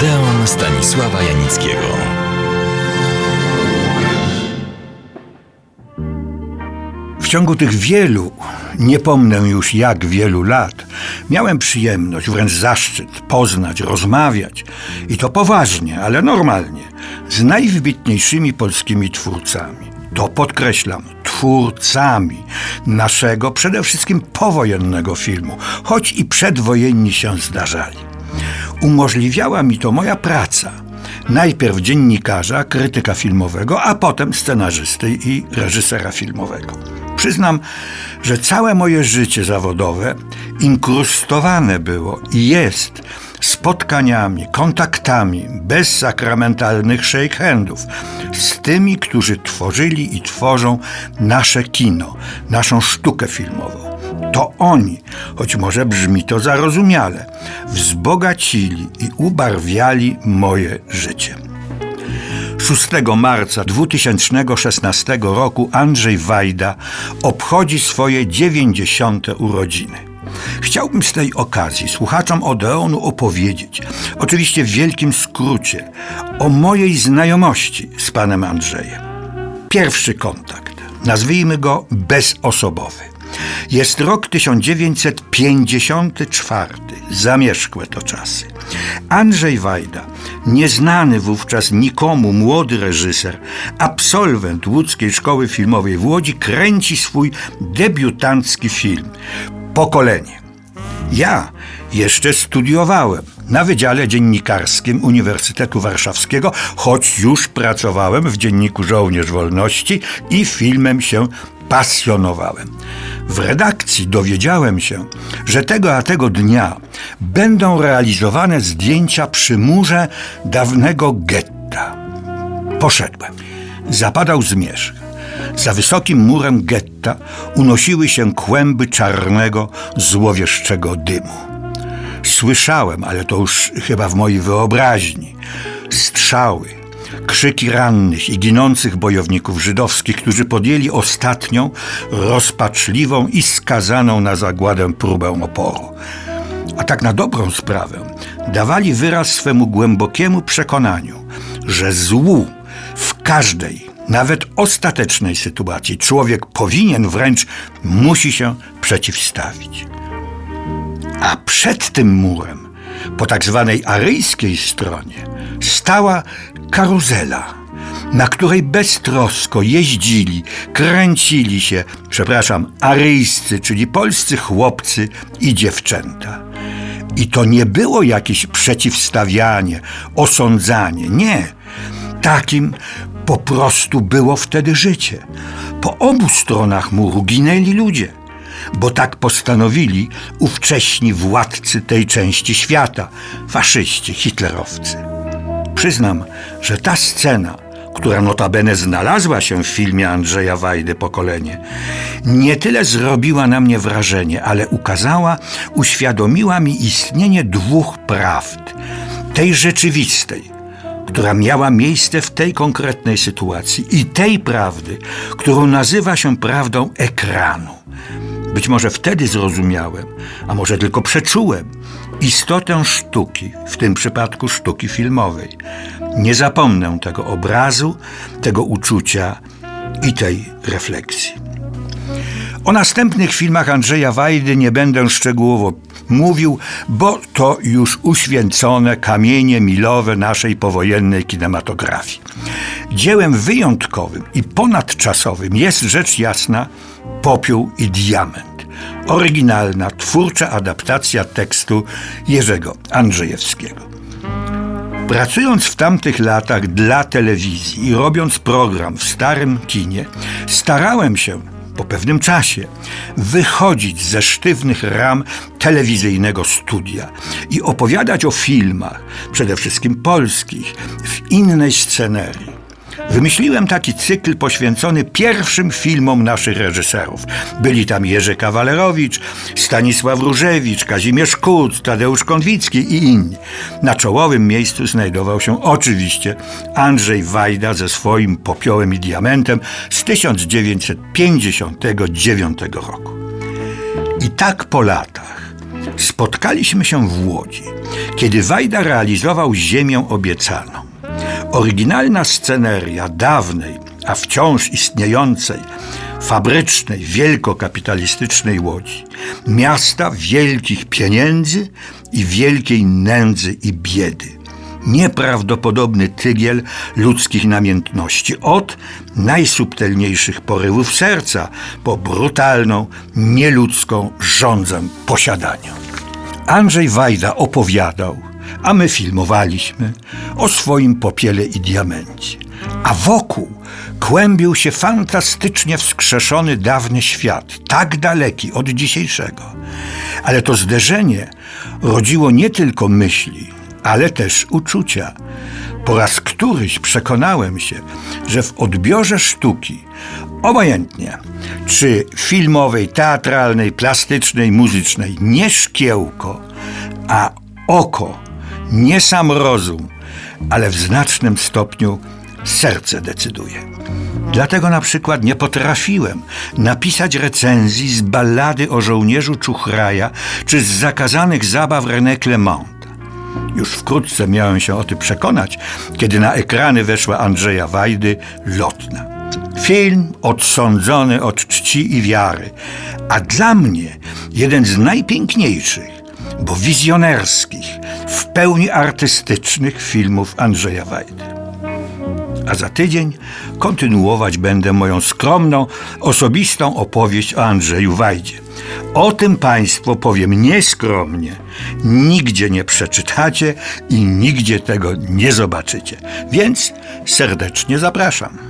Odeon Stanisława Janickiego. W ciągu tych wielu, nie pomnę już jak wielu lat, miałem przyjemność, wręcz zaszczyt poznać, rozmawiać i to poważnie, ale normalnie, z najwybitniejszymi polskimi twórcami. To podkreślam, twórcami naszego przede wszystkim powojennego filmu, choć i przedwojenni się zdarzali. Umożliwiała mi to moja praca. Najpierw dziennikarza, krytyka filmowego, a potem scenarzysty i reżysera filmowego. Przyznam, że całe moje życie zawodowe inkrustowane było i jest spotkaniami, kontaktami bez sakramentalnych shake handów z tymi, którzy tworzyli i tworzą nasze kino, naszą sztukę filmową. To oni, choć może brzmi to zarozumiale, wzbogacili i ubarwiali moje życie. 6 marca 2016 roku Andrzej Wajda obchodzi swoje 90. urodziny. Chciałbym z tej okazji słuchaczom Odeonu opowiedzieć, oczywiście w wielkim skrócie, o mojej znajomości z panem Andrzejem. Pierwszy kontakt, nazwijmy go bezosobowy. Jest rok 1954, zamierzchłe to czasy. Andrzej Wajda, nieznany wówczas nikomu młody reżyser, absolwent łódzkiej szkoły filmowej w Łodzi, kręci swój debiutancki film Pokolenie. Ja jeszcze studiowałem na Wydziale Dziennikarskim Uniwersytetu Warszawskiego, choć już pracowałem w Dzienniku Żołnierz Wolności i filmem się pasjonowałem. W redakcji dowiedziałem się, że tego a tego dnia będą realizowane zdjęcia przy murze dawnego getta. Poszedłem. Zapadał zmierzch. Za wysokim murem getta unosiły się kłęby czarnego, złowieszczego dymu. Słyszałem, ale to już chyba w mojej wyobraźni, strzały, krzyki rannych i ginących bojowników żydowskich, którzy podjęli ostatnią, rozpaczliwą i skazaną na zagładę próbę oporu. A tak na dobrą sprawę dawali wyraz swemu głębokiemu przekonaniu, że złu w każdej, nawet ostatecznej sytuacji człowiek powinien wręcz musi się przeciwstawić. A przed tym murem, po tak zwanej aryjskiej stronie, stała karuzela, na której beztrosko jeździli, kręcili się, przepraszam, aryjscy, czyli polscy chłopcy i dziewczęta. I to nie było jakieś przeciwstawianie, osądzanie, nie. Takim po prostu było wtedy życie. Po obu stronach muru ginęli ludzie, bo tak postanowili ówcześni władcy tej części świata, faszyści, hitlerowcy. Przyznam, że ta scena, która notabene znalazła się w filmie Andrzeja Wajdy Pokolenie, nie tyle zrobiła na mnie wrażenie, ale ukazała, uświadomiła mi istnienie dwóch prawd. Tej rzeczywistej, która miała miejsce w tej konkretnej sytuacji i tej prawdy, którą nazywa się prawdą ekranu. Być może wtedy zrozumiałem, a może tylko przeczułem istotę sztuki, w tym przypadku sztuki filmowej. Nie zapomnę tego obrazu, tego uczucia i tej refleksji. O następnych filmach Andrzeja Wajdy nie będę szczegółowo mówił, bo to już uświęcone kamienie milowe naszej powojennej kinematografii. Dziełem wyjątkowym i ponadczasowym jest rzecz jasna Popiół i Diament. Oryginalna, twórcza adaptacja tekstu Jerzego Andrzejewskiego. Pracując w tamtych latach dla telewizji i robiąc program w starym kinie, starałem się po pewnym czasie wychodzić ze sztywnych ram telewizyjnego studia i opowiadać o filmach, przede wszystkim polskich, w innej scenerii. Wymyśliłem taki cykl poświęcony pierwszym filmom naszych reżyserów. Byli tam Jerzy Kawalerowicz, Stanisław Różewicz, Kazimierz Kut, Tadeusz Konwicki i inni. Na czołowym miejscu znajdował się oczywiście Andrzej Wajda ze swoim popiołem i diamentem z 1959 roku. I tak po latach spotkaliśmy się w Łodzi, kiedy Wajda realizował Ziemię obiecaną. Oryginalna sceneria dawnej, a wciąż istniejącej, fabrycznej, wielkokapitalistycznej Łodzi, miasta wielkich pieniędzy i wielkiej nędzy i biedy nieprawdopodobny tygiel ludzkich namiętności, od najsubtelniejszych porywów serca po brutalną, nieludzką rządzę posiadania. Andrzej Wajda opowiadał, a my filmowaliśmy, o swoim popiele i diamencie. A wokół kłębił się fantastycznie wskrzeszony dawny świat, tak daleki od dzisiejszego. Ale to zderzenie rodziło nie tylko myśli, ale też uczucia. Po raz któryś przekonałem się, że w odbiorze sztuki, obojętnie, czy filmowej, teatralnej, plastycznej, muzycznej, nie szkiełko, a oko, nie sam rozum, ale w znacznym stopniu serce decyduje. Dlatego na przykład nie potrafiłem napisać recenzji z ballady o żołnierzu Czuchraja czy z zakazanych zabaw René Clement już wkrótce miałem się o tym przekonać, kiedy na ekrany weszła Andrzeja Wajdy Lotna. Film odsądzony od czci i wiary, a dla mnie jeden z najpiękniejszych, bo wizjonerskich, w pełni artystycznych filmów Andrzeja Wajdy. A za tydzień kontynuować będę moją skromną, osobistą opowieść o Andrzeju Wajdzie. O tym Państwo powiem nieskromnie. Nigdzie nie przeczytacie i nigdzie tego nie zobaczycie. Więc serdecznie zapraszam.